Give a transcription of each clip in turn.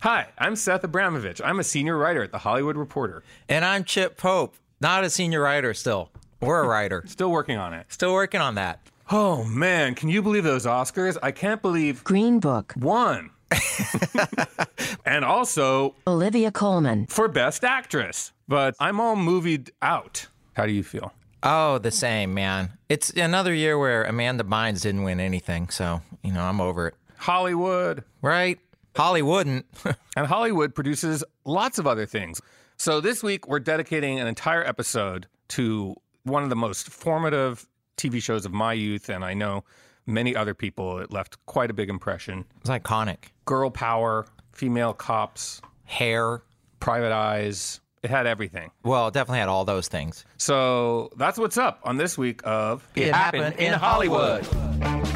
Hi, I'm Seth Abramovich. I'm a senior writer at The Hollywood Reporter. And I'm Chip Pope, not a senior writer still, or a writer. Still working on it. Still working on that. Oh man, can you believe those Oscars? I can't believe Green Book, won. and also Olivia Colman. for Best Actress. But I'm all movied out. How do you feel? Oh, the same, man. It's another year where Amanda Bynes didn't win anything, so, you know, I'm over it. Hollywood. Right? Holly wouldn't. And Hollywood produces lots of other things. So this week, we're dedicating an entire episode to one of the most formative TV shows of my youth. And I know many other people, it left quite a big impression. it's iconic. Girl power, female cops, Hair. private eyes. It had everything. Well, it definitely had all those things. So that's what's up on this week of It Happened in Hollywood. So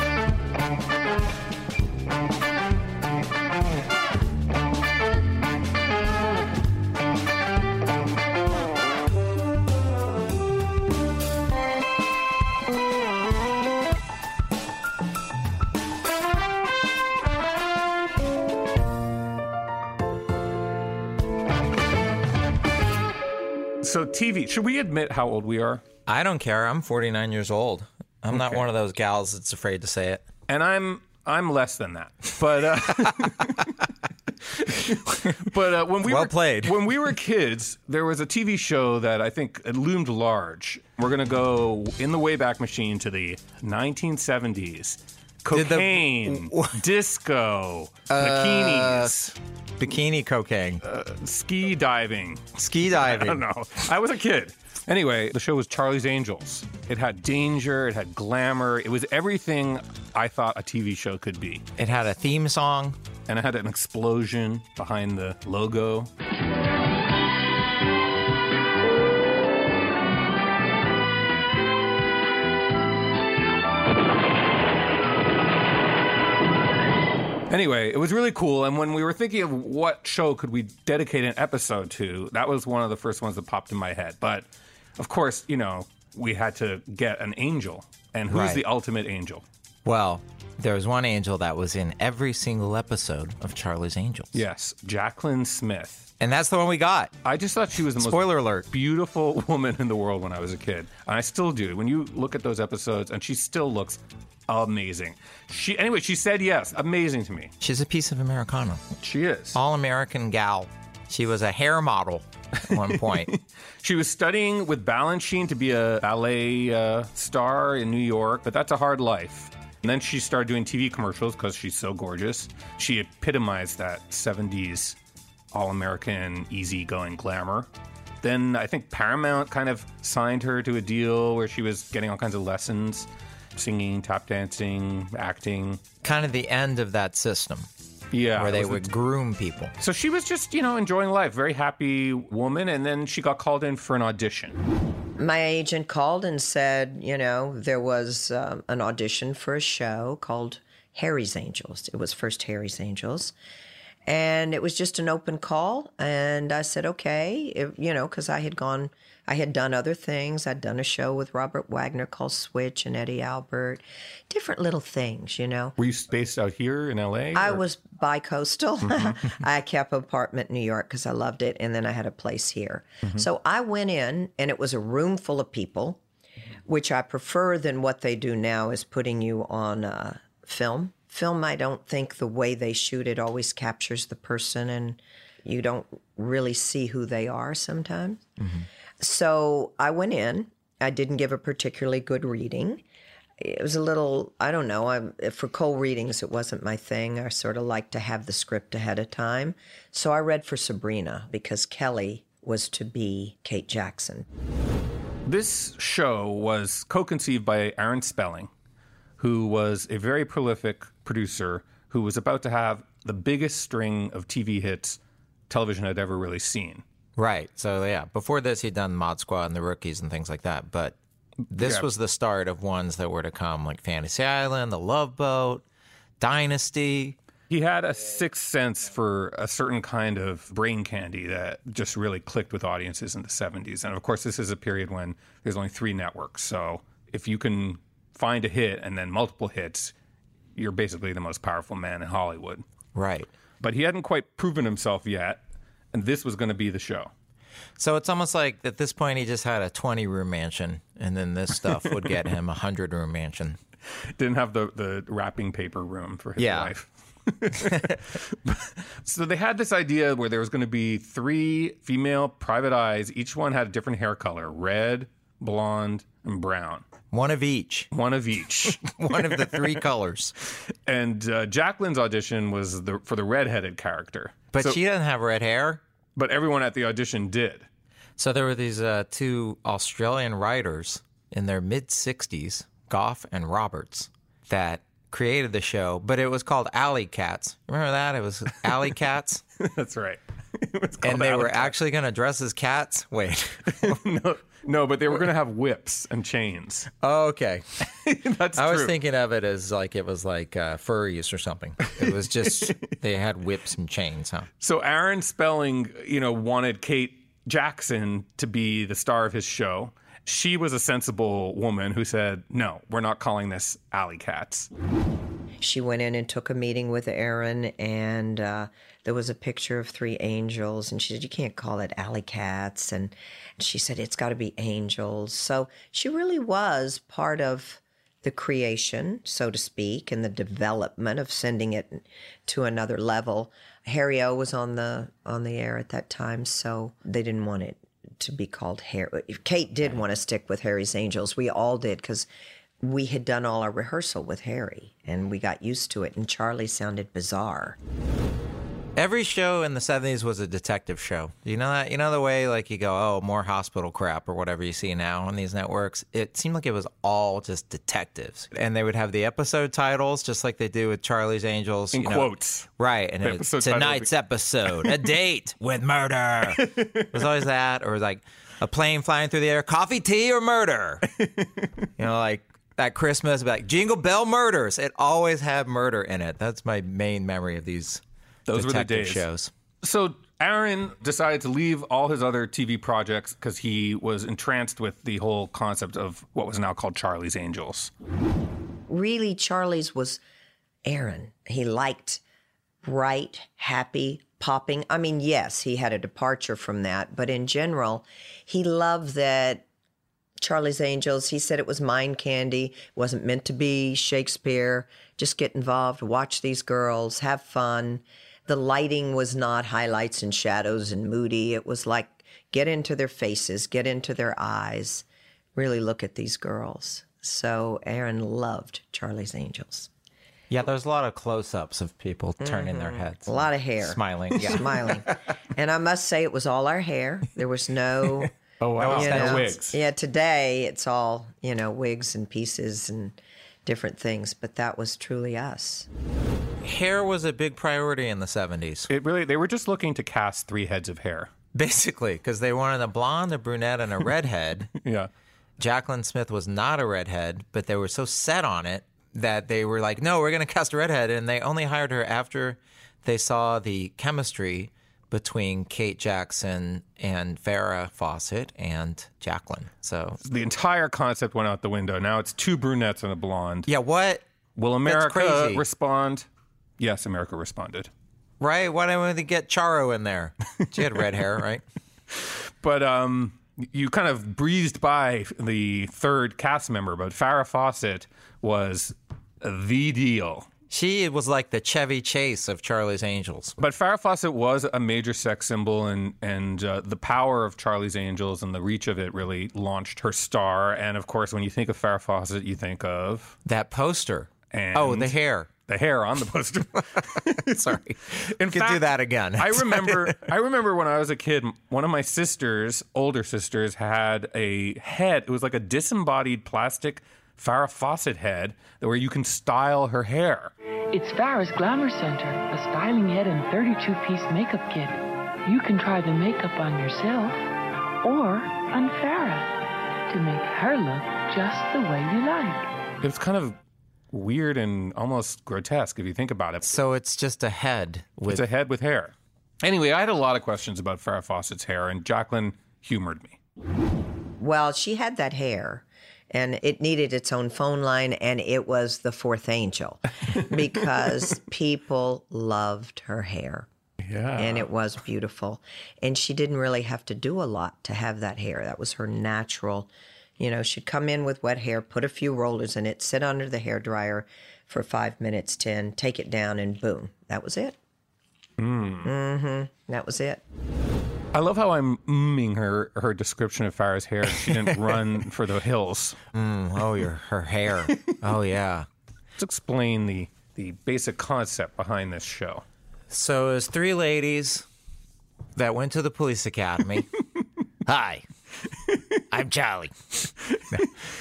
TV, should we admit how old we are? I don't care. I'm 49 years old. I'm not one of those gals that's afraid to say it. and I'm I'm less than that. But uh, but uh, when we Well were played. when we were kids, there was a TV show that I think it loomed large. We're gonna go in the Wayback Machine to the 1970s. Did the- Cocaine, disco, uh, bikinis, Bikini cocaine. Uh, ski diving. Ski diving. I don't know. I was a kid. Anyway, the show was Charlie's Angels. It had danger, it had glamour, it was everything I thought a TV show could be. It had a theme song. and it had an explosion behind the logo. Anyway, it was really cool. And when we were thinking of what show could we dedicate an episode to, that was one of the first ones that popped in my head. But of course, you know, we had to get an angel. And who's Right. the ultimate angel? Well, there was one angel that was in every single episode of Charlie's Angels. Yes, Jaclyn Smith. And that's the one we got. I just thought she was the most Spoiler alert. beautiful woman in the world when I was a kid. And I still do. When you look at those episodes, and she still looks amazing. She anyway, she said yes. Amazing to me. She's a piece of Americana. She is. All American gal. She was a hair model at one point. She was studying with Balanchine to be a ballet uh, star in New York, but that's a hard life. And then she started doing TV commercials because she's so gorgeous. She epitomized that 70s all American, easygoing glamour. Then I think Paramount kind of signed her to a deal where she was getting all kinds of lessons singing, tap dancing, acting. kind of the end of that system Yeah. where they was the would groom people. So she was just, you know, enjoying life, very happy woman, and then she got called in for an audition. my agent called and said, you know, there was um, an audition for a show called Harry's Angels. It was first Harry's Angels. And it was just an open call. And I said, okay, if, you know, because I had gone, I had done other things. I'd done a show with Robert Wagner called Switch and Eddie Albert, different little things, you know. Were you based out here in LA? I was bi-coastal. I kept an apartment in New York because I loved it, and then I had a place here. So I went in, and it was a room full of people, which I prefer than what they do now is putting you on uh, film. Film, I don't think the way they shoot it always captures the person, and you don't really see who they are sometimes. So I went in. I didn't give a particularly good reading it was a little i don't know I, for cold readings it wasn't my thing i sort of like to have the script ahead of time so i read for sabrina because kelly was to be kate jackson This show was co conceived by Aaron Spelling, who was a very prolific producer who was about to have the biggest string of TV hits television had ever really seen. Right. So yeah, before this he'd done Mod Squad and the Rookies and things like that, but this Yeah. was the start of ones that were to come, like Fantasy Island, The Love Boat, Dynasty. He had a sixth sense for a certain kind of brain candy that just really clicked with audiences in the 70s. And of course, this is a period when there's only three networks. So if you can find a hit and then multiple hits, you're basically the most powerful man in Hollywood. Right. but he hadn't quite proven himself yet, and this was going to be the show. So it's almost like at this point he just had a 20 room mansion, and then this stuff would get him a 100 room mansion. Didn't have the, the wrapping paper room for his Yeah. wife. so they had this idea where there was going to be three female private eyes. Each one had a different hair color red, blonde, and brown. One of each, One of each. one of the three colors. and uh, Jaclyn's audition was the, for the redheaded character. But So- she doesn't have red hair. but everyone at the audition did. So there were these uh, two Australian writers in their mid 60s, Goff and Roberts, that created the show, but it was called Alley Cats. Remember that? It was Alley Cats. That's right. It was called and they were Alley actually going to dress as cats. Wait. no, no, but they were going to have whips and chains. Oh, okay. That's I was true. thinking of it as like it was like uh, furries or something. It was just they had whips and chains, huh? So Aaron Spelling, you know, wanted Kate Jackson to be the star of his show. She was a sensible woman who said, "No, we're not calling this Alley Cats." She went in and took a meeting with Aaron, and uh, there was a picture of three angels. And she said, You can't call it alley cats. And she said, It's got to be angels. So she really was part of the creation, so to speak, and the development of sending it to another level. Harry O was on the on the air at that time, so they didn't want it to be called Harry. Kate did want to stick with Harry's Angels. We all did because we had done all our rehearsal with Harry and we got used to it. And Charlie sounded bizarre. Every show in the 70s was a detective show. You know that? You know the way like you go, "Oh, more hospital crap" or whatever you see now on these networks. It seemed like it was all just detectives. And they would have the episode titles just like they do with Charlie's Angels In you know. quotes. Right, and it's episode title tonight's episode, a date with murder. It was always that, or like a plane flying through the air, coffee, tea, or murder. you know, like that Christmas, like Jingle Bell Murders. It always had murder in it. That's my main memory of these Those were the detective days. shows. So Aaron decided to leave all his other TV projects because he was entranced with the whole concept of what was now called Charlie's Angels. Really, Charlie's was Aaron. He liked bright, happy, popping. I mean, yes, he had a departure from that, but in general, he loved that Charlie's Angels, he said it was mind candy, it wasn't meant to be Shakespeare. Just get involved, watch these girls, have fun. The lighting was not highlights and shadows and moody. It was like get into their faces, get into their eyes, really look at these girls. So Aaron loved Charlie's Angels. Yeah, there's a lot of close-ups of people turning their mm-hmm. heads, A lot of hair. smiling. Yeah, Smiling. and I must say, it was all our hair. There was no. Oh wow, you no know, wigs. Yeah, today it's all, you know, wigs and pieces and different things, but that was truly us. hair was a big priority in the 70s, It really they were just looking to cast three heads of hair. basically, because they wanted a blonde, a brunette, and a redhead. Yeah. Jaclyn Smith was not a redhead, but they were so set on it that they were like, no, we're going to cast a redhead. And they only hired her after they saw the chemistry between Kate Jackson and Farrah Fawcett and Jaclyn. So, The entire concept went out the window. Now it's two brunettes and a blonde. yeah, what? Will America respond? Yes, America responded. Right? Why didn't we get Charo in there? She had red hair, right? But um, you kind of breezed by the third cast member, but Farrah Fawcett was the deal. She was like the Chevy Chase of Charlie's Angels. But Farrah Fawcett was a major sex symbol, and and uh, the power of Charlie's Angels and the reach of it really launched her star. And of course, when you think of Farrah Fawcett, you think of That poster. And- oh, the hair. the hair on the poster. Sorry. In Could do that again. I remember. I remember when I was a kid. One of my sisters, older sisters, had a head. It was like a disembodied plastic Farrah Fawcett head, where you can style her hair. It's Farrah's Glamour Center, a styling head and 32 piece makeup kit. You can try the makeup on yourself or on Farrah to make her look just the way you like. It's kind of weird and almost grotesque if you think about it. so it's just a head with It's a head with hair. Anyway, I had a lot of questions about Farrah Fawcett's hair, and Jaclyn humored me. Well, she had that hair, And it needed its own phone line, and it was the fourth angel because people loved her hair Yeah. and it was beautiful. And she didn't really have to do a lot to have that hair. That was her natural. You know, she'd come in with wet hair, put a few rollers in it, sit under the hair dryer for five minutes, ten, take it down, and boom, that was it. Mm. Mm-hmm. That was it. I love how I'm mming her her description of Farrah's hair. She didn't run for the hills. Mm, oh, your her hair. Oh yeah. Let's explain the the basic concept behind this show. So it was three ladies that went to the police academy. Hi, I'm Charlie.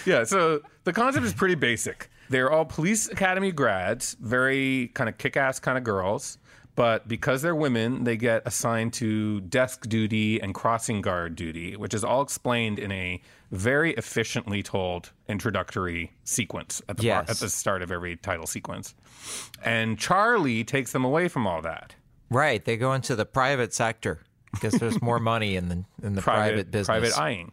Yeah, so the concept is pretty basic. They're all police academy grads, very kind of kick ass kind of girls. But because they're women, they get assigned to desk duty and crossing guard duty, which is all explained in a very efficiently told introductory sequence at the, bar, Yes. at the start of every title sequence. And Charlie takes them away from all that. Right, they go into the private sector because there's more money in the in the private, business. private eyeing.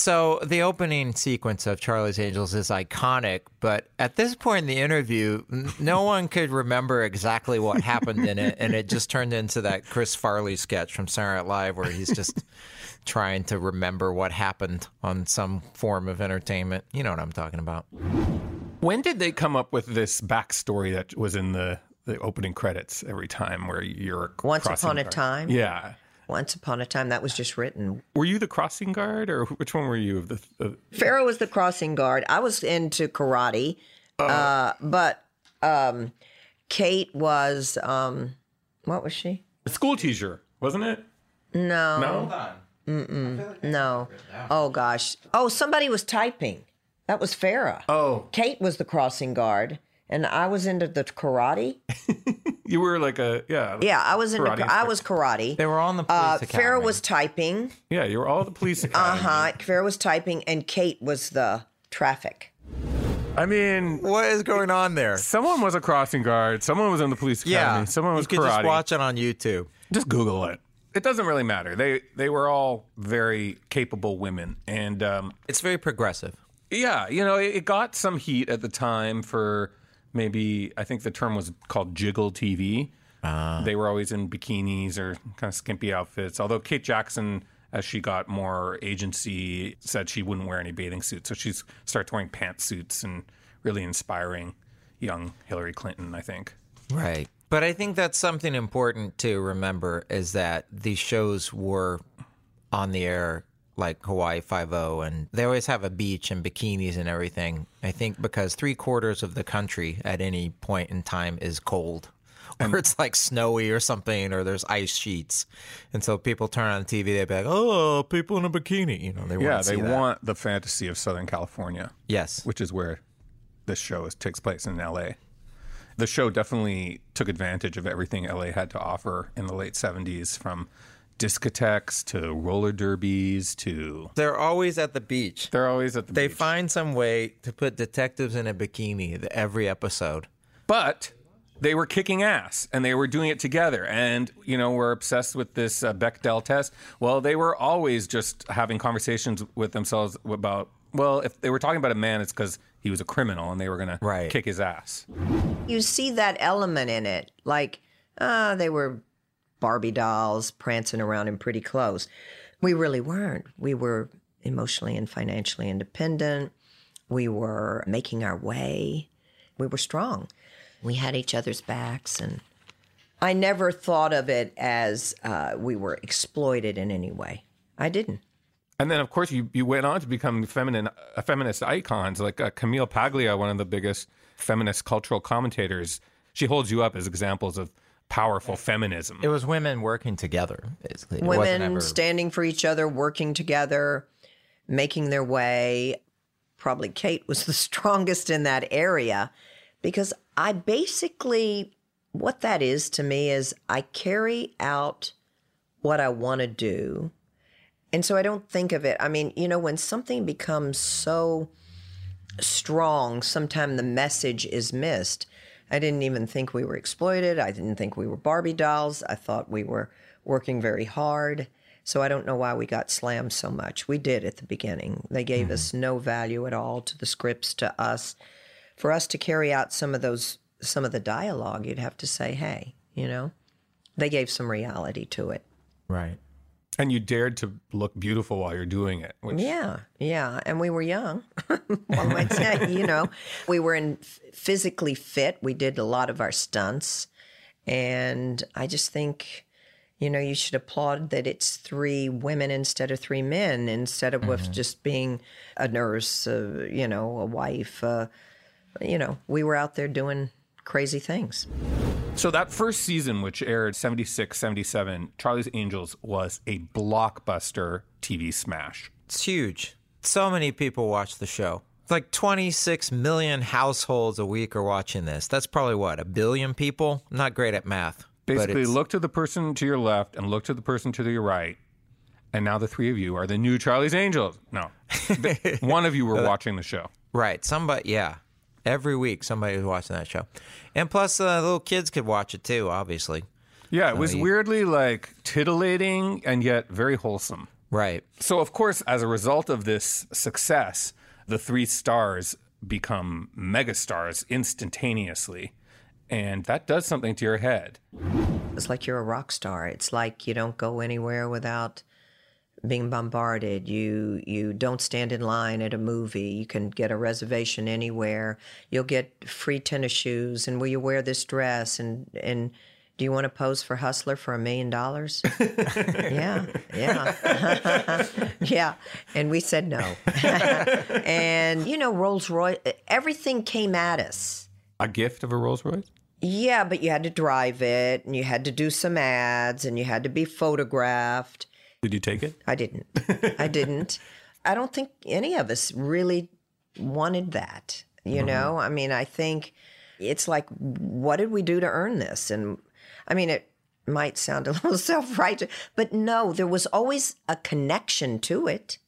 So the opening sequence of Charlie's Angels is iconic, but at this point in the interview, no one could remember exactly what happened in it, and it just turned into that Chris Farley sketch from Saturday Night Live where he's just trying to remember what happened on some form of entertainment. You know what I'm talking about? When did they come up with this backstory that was in the, the opening credits every time where you're Once upon a guard? time? Yeah. Once upon a time, that was just written. Were you the crossing guard or which one were you of the, the Farrah was the crossing guard. I was into karate, uh, but um, Kate was, um, what was she? A school teacher, wasn't it? No, No. no. Oh gosh. Oh, somebody was typing. That was Farrah. Oh, Kate was the crossing guard, and I was into the karate. you were like a yeah. Yeah, I was into. Karate I was karate. They were all in the police Uh, academy. Farrah was typing. Yeah, you were all the police Uh academy. huh. Farrah was typing, and Kate was the traffic. I mean, What is going on there? someone was a crossing guard. Someone was in the police academy. Yeah, Someone was you could karate. just watch it on YouTube. Just Google it. It doesn't really matter. They they were all very capable women, and um, It's very progressive. Yeah, you know, it, it got some heat at the time for maybe I think the term was called jiggle TV. Ah. They were always in bikinis or kind of skimpy outfits. Although Kate Jackson, as she got more agency, said she wouldn't wear any bathing suits, so she starts wearing pantsuits and really inspiring young Hillary Clinton. I think. Right. But I think that's something important to remember is that these shows were on the air like Hawaii Five O and they always have a beach and bikinis and everything. I think because three quarters of the country at any point in time is cold. Or it's like snowy or something, or there's ice sheets, and so people turn on the TV. They'd be like, "Oh, people in a bikini," you know. They Yeah, want they that. want the fantasy of Southern California. yes, which is where this show is, takes place in LA. The show definitely took advantage of everything LA had to offer in the late 70s from discotheques to roller derbies to they're always at the beach. they're always at the They beach. find some way to put detectives in a bikini the- every episode. but they were kicking ass and they were doing it together and you know we're obsessed with this uh, bechdel test well they were always just having conversations with themselves about well if they were talking about a man it's because he was a criminal and they were going Right. to kick his ass You see that element in it, like uh, they were Barbie dolls prancing around in pretty clothes. We really weren't. We were emotionally and financially independent. We were making our way. We were strong. We had each other's backs, and I never thought of it as uh, we were exploited in any way. I didn't. And then, of course, you, you went on to become feminine, uh, feminist icons like uh, Camille Paglia, one of the biggest feminist cultural commentators. She holds you up as examples of powerful feminism. It was women working together, basically. It wasn't women ever- standing for each other, working together, making their way. Probably Kate was the strongest in that area because I basically, what that is to me is I carry out what I want to do. And so I don't think of it. I mean, you know, when something becomes so strong, sometimes the message is missed. I didn't even think we were exploited. I didn't think we were Barbie dolls. I thought we were working very hard. So I don't know why we got slammed so much. We did at the beginning. They gave mm-hmm. us no value at all to the scripts, to us. For us to carry out some of those, some of the dialogue, you'd have to say, hey, you know, they gave some reality to it. Right. And you dared to look beautiful while you're doing it. Which, Yeah, yeah, and we were young. One might say, you know, we were in physically fit. We did a lot of our stunts, and I just think, you know, you should applaud that it's three women instead of three men, instead of with just being a nurse, uh, you know, a wife. Uh, you know, we were out there doing crazy things. So that first season, which aired 76, 77, Charlie's Angels was a blockbuster TV smash. It's huge. So many people watch the show. Like 26 million households a week are watching this. That's probably what, a billion people? I'm not great at math. Basically, look to the person to your left and look to the person to your right. And now the three of you are the new Charlie's Angels. No, one of you were watching the show. Right. Somebody, yeah. Every week, somebody was watching that show. And plus, uh, little kids could watch it too, obviously. Yeah, it was you- weirdly like titillating and yet very wholesome. Right. So, of course, as a result of this success, the three stars become megastars instantaneously. And that does something to your head. It's like you're a rock star. It's like you don't go anywhere without being bombarded. You you don't stand in line at a movie. You can get a reservation anywhere. You'll get free tennis shoes. And will you wear this dress? And and do you want to pose for Hustler for a million dollars? Yeah, yeah, yeah. And we said no. and you know, Rolls Royce. Everything came at us. A gift of a Rolls Royce? Yeah, but you had to drive it and you had to do some ads and you had to be photographed. Did you take it? I didn't. I didn't. I don't think any of us really wanted that. You mm-hmm. know, I mean, I think it's like, what did we do to earn this? And I mean, it might sound a little self righteous, but no, there was always a connection to it.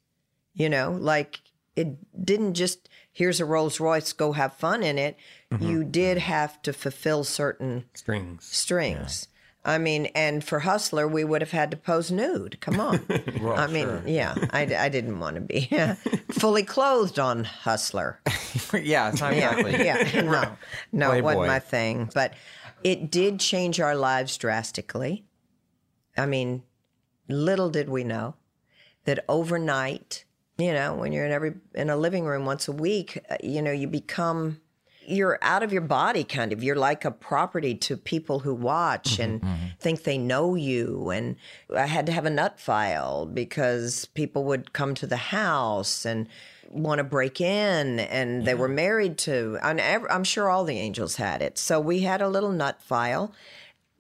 You know, like it didn't just, here's a Rolls Royce, go have fun in it. Mm-hmm. You did mm-hmm. have to fulfill certain Strings. strings. I mean, and for Hustler, we would have had to pose nude. Come on. I mean, yeah, I, I didn't want to be fully clothed on Hustler. yeah, it's not Yeah, exactly. yeah, no, no, it wasn't my thing. But it did change our lives drastically. I mean, little did we know that overnight, you know, when you're in every in a living room once a week, uh, you know, you become you're out of your body kind of. You're like a property to people who watch mm-hmm, and mm-hmm. think they know you. And i had to have a nut file because people would come to the house and want to break in and they were married to and i'm sure all the angels had it. So we had a little nut file.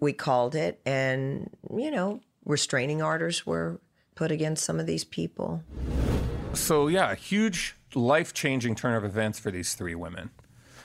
We called it and you know restraining orders were put against some of these people. So, yeah, huge life changing turn of events for these three women.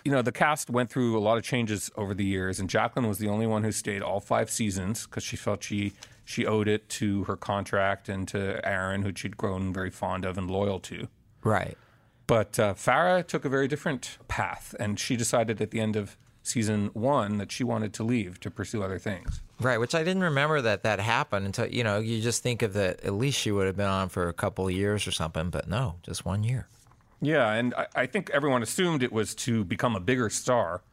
You know, the cast went through a lot of changes over the years, and Jaclyn was the only one who stayed all five seasons because she felt she she owed it to her contract and to Aaron, who she'd grown very fond of and loyal to. Right. But uh, Farrah took a very different path, and she decided at the end of season one that she wanted to leave to pursue other things. Right, which I didn't remember that that happened until, you know, you just think of that at least she would have been on for a couple of years or something, but no, just one year. Yeah, and I, I think everyone assumed it was to become a bigger star.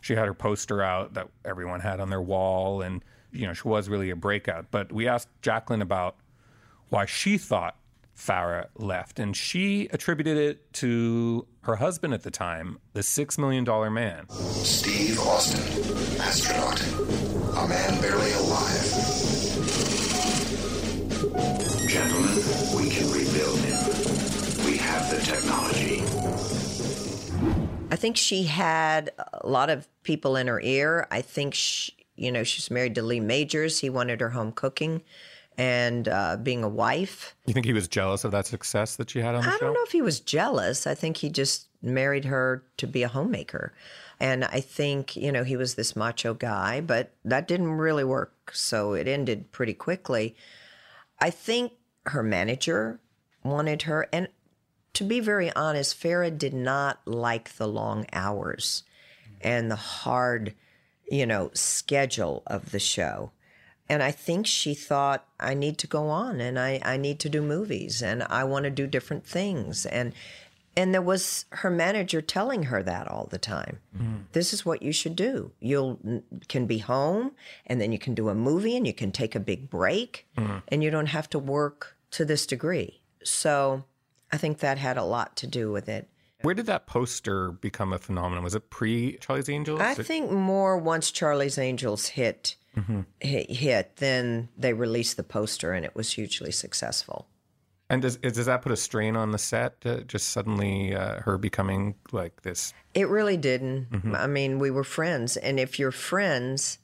She had her poster out that everyone had on their wall, and you know she was really a breakout. But we asked Jaclyn about why she thought Farrah left, and she attributed it to her husband at the time, the six million dollar man. Steve Austin, astronaut. A man barely alive. Gentlemen, we can rebuild him. We have the technology. I think she had a lot of people in her ear. I think she, you know, she's married to Lee Majors. He wanted her home cooking and uh, being a wife. You think he was jealous of that success that she had on the I show? I don't know if he was jealous. I think he just married her to be a homemaker. And I think, you know, he was this macho guy, but that didn't really work. So it ended pretty quickly. I think her manager wanted her. And to be very honest, Farrah did not like the long hours and the hard, you know, schedule of the show. And I think she thought, I need to go on and I, I need to do movies and I want to do different things. And and there was her manager telling her that all the time. Mm-hmm. This is what you should do. You'll can be home and then you can do a movie and you can take a big break mm-hmm. and you don't have to work to this degree. So I think that had a lot to do with it. Where did that poster become a phenomenon? Was it pre Charlie's Angels? I think more once Charlie's Angels hit, hit hit, then they released the poster and it was hugely successful. And does does that put a strain on the set? Uh, just suddenly uh, her becoming like this? It really didn't. I mean, we were friends, and if you're friends,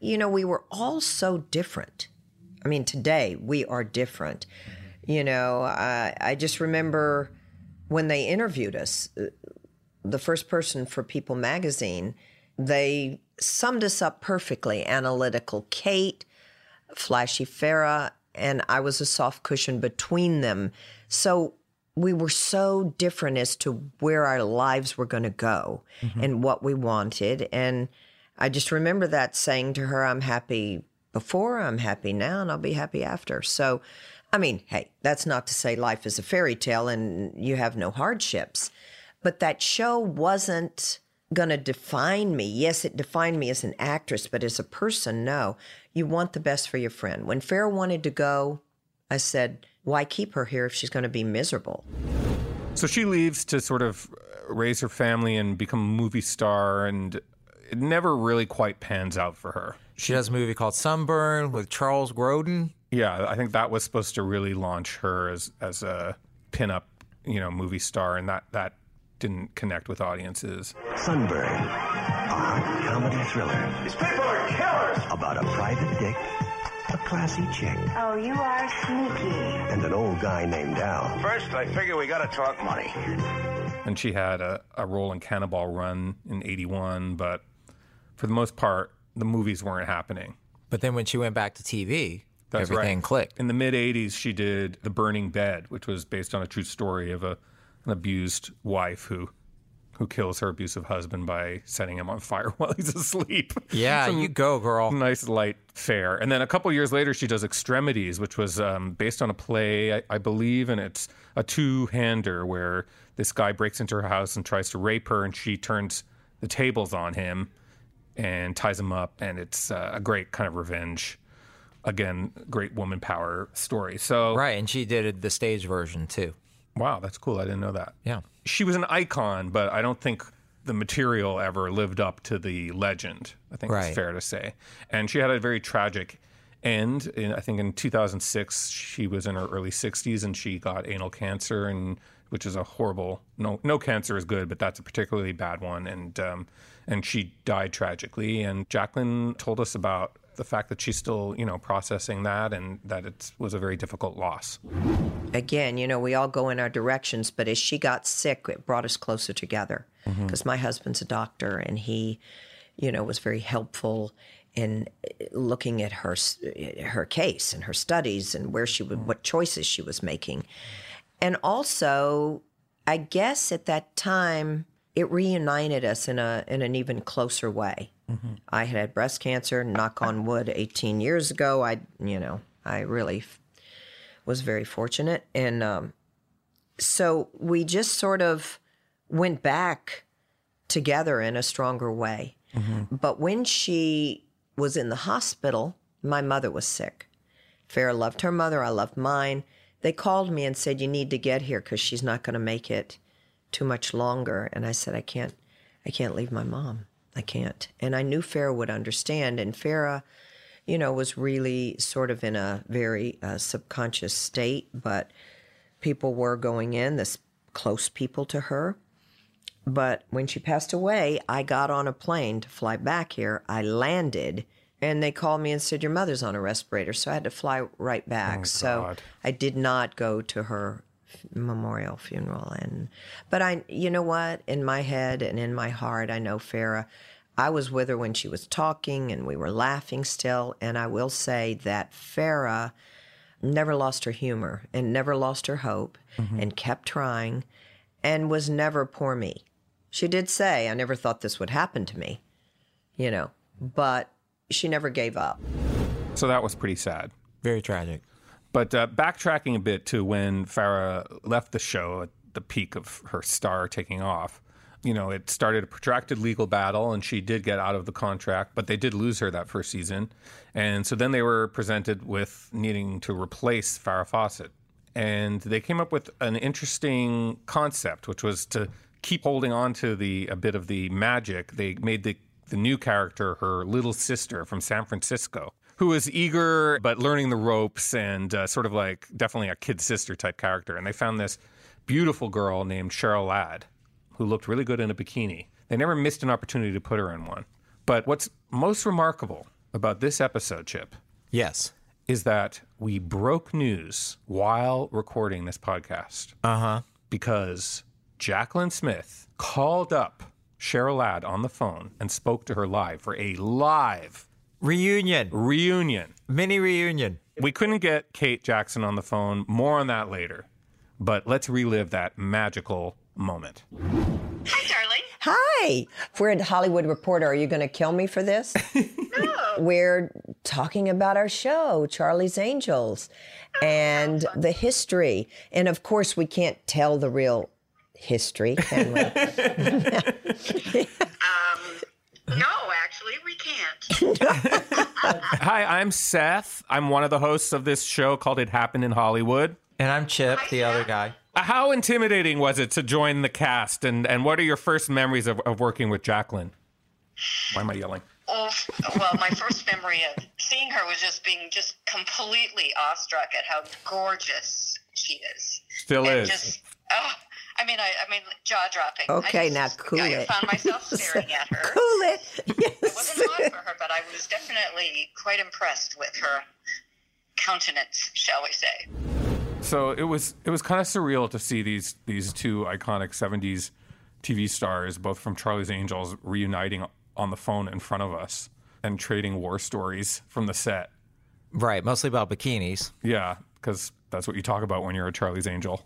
you know, we were all so different. I mean, today we are different. You know, I, I just remember when they interviewed us, uh, the first person for People magazine, they summed us up perfectly. Analytical Kate, flashy Farrah, and I was a soft cushion between them. So we were so different as to where our lives were going to go and what we wanted. And I just remember that saying to her, I'm happy before, I'm happy now, and I'll be happy after. So, I mean, hey, that's not to say life is a fairy tale and you have no hardships, but that show wasn't going to define me. Yes, it defined me as an actress, but as a person, no. You want the best for your friend. When Farrah wanted to go, I said, why keep her here if she's going to be miserable? So she leaves to sort of uh, raise her family and become a movie star, and it never really quite pans out for her. She does a movie called Sunburn with Charles Grodin. Yeah, I think that was supposed to really launch her as as a pinup, you know, movie star, and that that didn't connect with audiences. Sunburn, a hot comedy thriller. These people are killers! About a private dick, a classy chick, Oh, you are sneaky. and an old guy named Al. First, I figure we gotta talk money. And she had a, a role in Cannonball Run in '81, but for the most part, the movies weren't happening. But then when she went back to TV, That's everything right. clicked. In the mid '80s, she did The Burning Bed, which was based on a true story of a, an abused wife who who kills her abusive husband by setting him on fire while he's asleep. Yeah, you go, girl. nice light fare. And then a couple years later, she does Extremities, which was um, based on a play, I, I believe, and it's a two-hander where this guy breaks into her house and tries to rape her, and she turns the tables on him and ties him up, and it's uh, a great kind of revenge. Again, great woman power story. So, Right, and she did the stage version too. wow, that's cool. I didn't know that. Yeah. She was an icon, but I don't think the material ever lived up to the legend. I think Right. it's fair to say. And she had a very tragic end. In, I think in 2006, she was in her early 60s and she got anal cancer, and which is a horrible. No, no cancer is good, but that's a particularly bad one. And um, and she died tragically. And Jaclyn told us about the fact that she's still, you know, processing that, and that it was a very difficult loss. Again, you know, we all go in our directions, but as she got sick, it brought us closer together. Mm-hmm. Because my husband's a doctor and he, you know, was very helpful in eh, looking at her eh, her case and her studies and where she would, what choices she was making. And also, I guess at that time, it reunited us in a in an even closer way. I had had breast cancer, knock on wood, 18 years ago. I, you know, I really f- was very fortunate, and um, so we just sort of went back together in a stronger way. But when she was in the hospital, my mother was sick. Farrah loved her mother. I loved mine. They called me and said, "You need to get here because she's not going to make it too much longer." And I said, "I can't. I can't leave my mom. I can't." And I knew Farrah would understand. And Farrah, you know, was really sort of in a very uh, subconscious state, but people were going in, this close people to her. But when she passed away, I got on a plane to fly back here. I landed, and they called me and said, Your mother's on a respirator. So I had to fly right back. so God. I did not go to her memorial funeral. And But I, you know what? In my head and in my heart, I know Farrah. I was with her when she was talking, and we were laughing still. And I will say that Farrah never lost her humor and never lost her hope mm-hmm. and kept trying and was never poor me. She did say, I never thought this would happen to me, you know, but she never gave up. So that was pretty sad. Very tragic. But uh, backtracking a bit to when Farrah left the show at the peak of her star taking off, you know, it started a protracted legal battle and she did get out of the contract, but they did lose her that first season. And so then they were presented with needing to replace Farrah Fawcett. And they came up with an interesting concept, which was to keep holding on to the a bit of the magic. They made the the new character her little sister from San Francisco, who was eager but learning the ropes and uh, sort of like definitely a kid sister type character. And they found this beautiful girl named Cheryl Ladd, who looked really good in a bikini. They never missed an opportunity to put her in one. But what's most remarkable about this episode, Chip, Yes. is that we broke news while recording this podcast Uh huh. because Jaclyn Smith called up Cheryl Ladd on the phone and spoke to her live for a live Reunion. reunion. Mini reunion. We couldn't get Kate Jackson on the phone. More on that later. But let's relive that magical moment. Hi, darling. Hi. If We're at Hollywood Reporter. Are you going to kill me for this? No. We're talking about our show, Charlie's Angels, oh, and the history. And of course, we can't tell the real history, can we? No, actually, we can't. Hi, I'm Seth. I'm one of the hosts of this show called It Happened in Hollywood. And I'm Chip, the other guy. How intimidating was it to join the cast? And, and what are your first memories of, of working with Jaclyn? Why am I yelling? Oh, well, my first memory of seeing her was just being just completely awestruck at how gorgeous she is. Still and is. Just, oh, I mean, I, I mean, jaw dropping. Okay, I now just, cool I it. found myself staring at her. cool it. It Yes. wasn't hot for her, but I was definitely quite impressed with her countenance, shall we say. So it was it was kind of surreal to see these these two iconic '70s TV stars, both from Charlie's Angels, reuniting on the phone in front of us and trading war stories from the set. Right. Mostly about bikinis. Yeah, because that's what you talk about when you're a Charlie's Angel.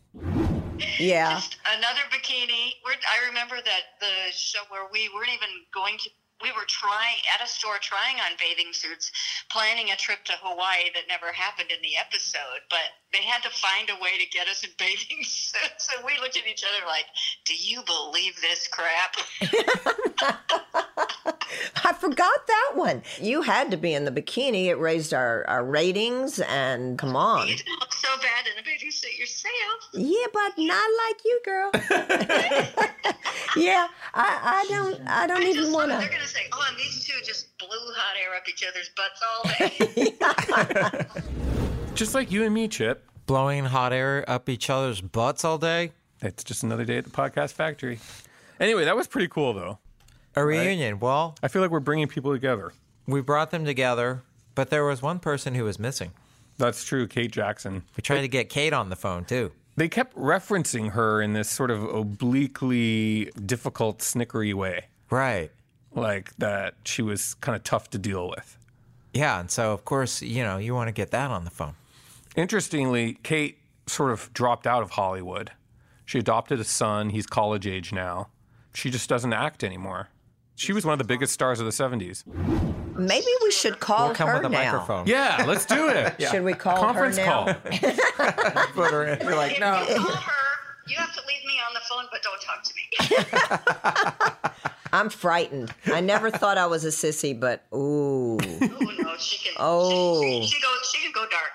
Yeah. Just another bikini. We're, I remember that the show where we weren't even going to. We were trying at a store trying on bathing suits, planning a trip to Hawaii that never happened in the episode. But they had to find a way to get us in bathing suits, and we looked at each other like, "Do you believe this crap?" I forgot that one. You had to be in the bikini. It raised our, our ratings, and come on. You didn't look so bad in a bathing suit yourself. Yeah, but not like you, girl. yeah, I, I don't. I don't I even just want they're to. gonna say, "Oh, and these two just blew hot air up each other's butts all day." Just like you and me, Chip. Blowing hot air up each other's butts all day. It's just another day at the podcast factory. Anyway, that was pretty cool, though. A reunion. Well, I feel like we're bringing people together. we brought them together, but there was one person who was missing. That's true, Kate Jackson. We tried to get Kate on the phone too. They kept referencing her in this sort of obliquely difficult, snickery way, Right. like that she was kind of tough to deal with. Yeah, and so of course, you know, you want to get that on the phone. Interestingly, Kate sort of dropped out of Hollywood. She adopted a son. He's college age now. She just doesn't act anymore. She was one of the biggest stars of the 70s. Maybe we should call We'll come her with a now. microphone. Yeah, let's do it. Should we call Conference her now? call. Put her in. You're like, if no. you call her, you have to leave me on the phone, but don't talk to me. I'm frightened. I never thought I was a sissy, but ooh, oh no, she can. Oh. she, she, she go. She can go dark.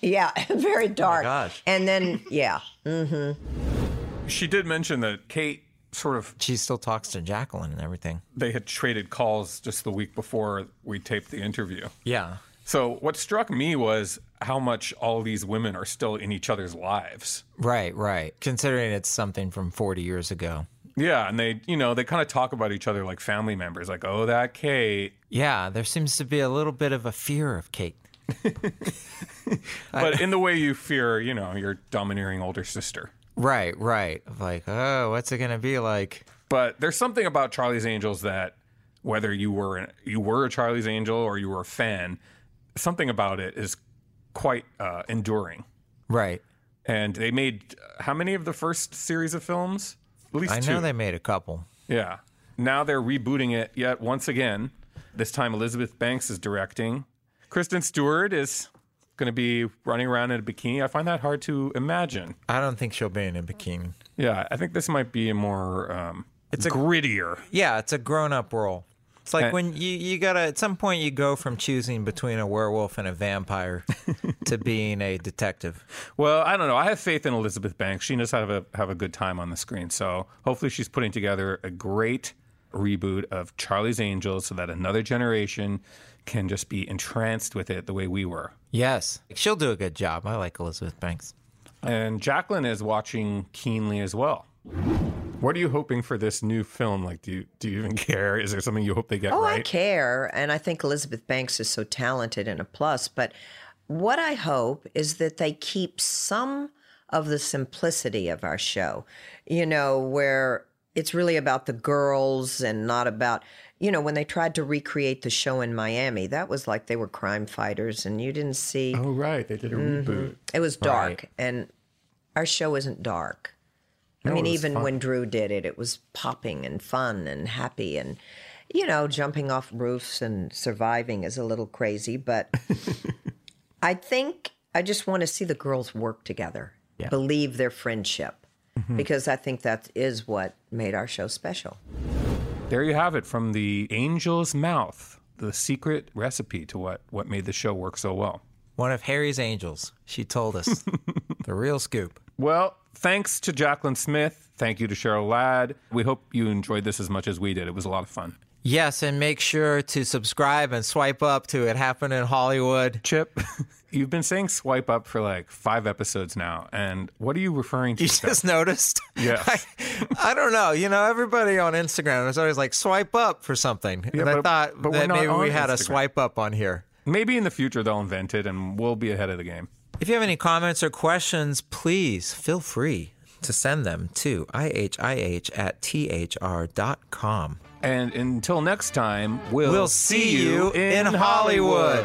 yeah, very dark. Oh gosh. And then yeah, Mm-hmm. She did mention that Kate sort of She still talks to Jaclyn and everything. they had traded calls just the week before we taped the interview. Yeah. So what struck me was how much all these women are still in each other's lives. Right, right. Considering it's something from 40 years ago. Yeah, and they, you know, they kind of talk about each other like family members, like, "Oh, that Kate." Yeah, there seems to be a little bit of a fear of Kate. But in the way you fear, you know, your domineering older sister. Right, right. Like, oh, what's it going to be like? But there's something about Charlie's Angels that whether you were an, you were a Charlie's Angel or you were a fan, something about it is quite uh, enduring. Right. And they made how many of the first series of films? At least I two. know they made a couple. Yeah. Now they're rebooting it yet once again. This time Elizabeth Banks is directing. Kristen Stewart is going to be running around in a bikini. I find that hard to imagine. I don't think she'll be in a bikini. Yeah, I think this might be a more um, it's a grittier. Yeah, it's a grown-up role. It's like And- when you you gotta at some point you go from choosing between a werewolf and a vampire to being a detective. Well, I don't know. I have faith in Elizabeth Banks. She knows how to have a good time on the screen. So hopefully, she's putting together a great reboot of Charlie's Angels so that another generation can just be entranced with it the way we were. Yes, she'll do a good job. I like Elizabeth Banks. And Jaclyn is watching keenly as well. What are you hoping for this new film? Like, do you do you even care? Is there something you hope they get Oh, I care. And I think Elizabeth Banks is so talented and a plus. But what I hope is that they keep some of the simplicity of our show, you know, where it's really about the girls and not about, you know, when they tried to recreate the show in Miami, that was like they were crime fighters and you didn't see, Oh, right. They did a mm-hmm. reboot. it was dark. Right. And our show isn't dark. I mean, even fun. when Drew did it, it was popping and fun and happy and, you know, jumping off roofs and surviving is a little crazy. But I think I just want to see the girls work together, believe their friendship, Mm-hmm. because I think that is what made our show special. There you have it from the angel's mouth, the secret recipe to what, what made the show work so well. One of Harry's angels. She told us the real scoop. Well, thanks to Jaclyn Smith. Thank you to Cheryl Ladd. We hope you enjoyed this as much as we did. It was a lot of fun. Yes, and make sure to subscribe and swipe up to It Happened in Hollywood. Chip, you've been saying swipe up for like five episodes now. And what are you referring to? You just noticed? Yes. I, I don't know. You know, everybody on Instagram is always like swipe up for something. Yeah, and I thought but that maybe we had a swipe up on here. Maybe in the future they'll invent it and we'll be ahead of the game. If you have any comments or questions, please feel free to send them to ihih at thr.com. And until next time, we'll, We'll see you in Hollywood.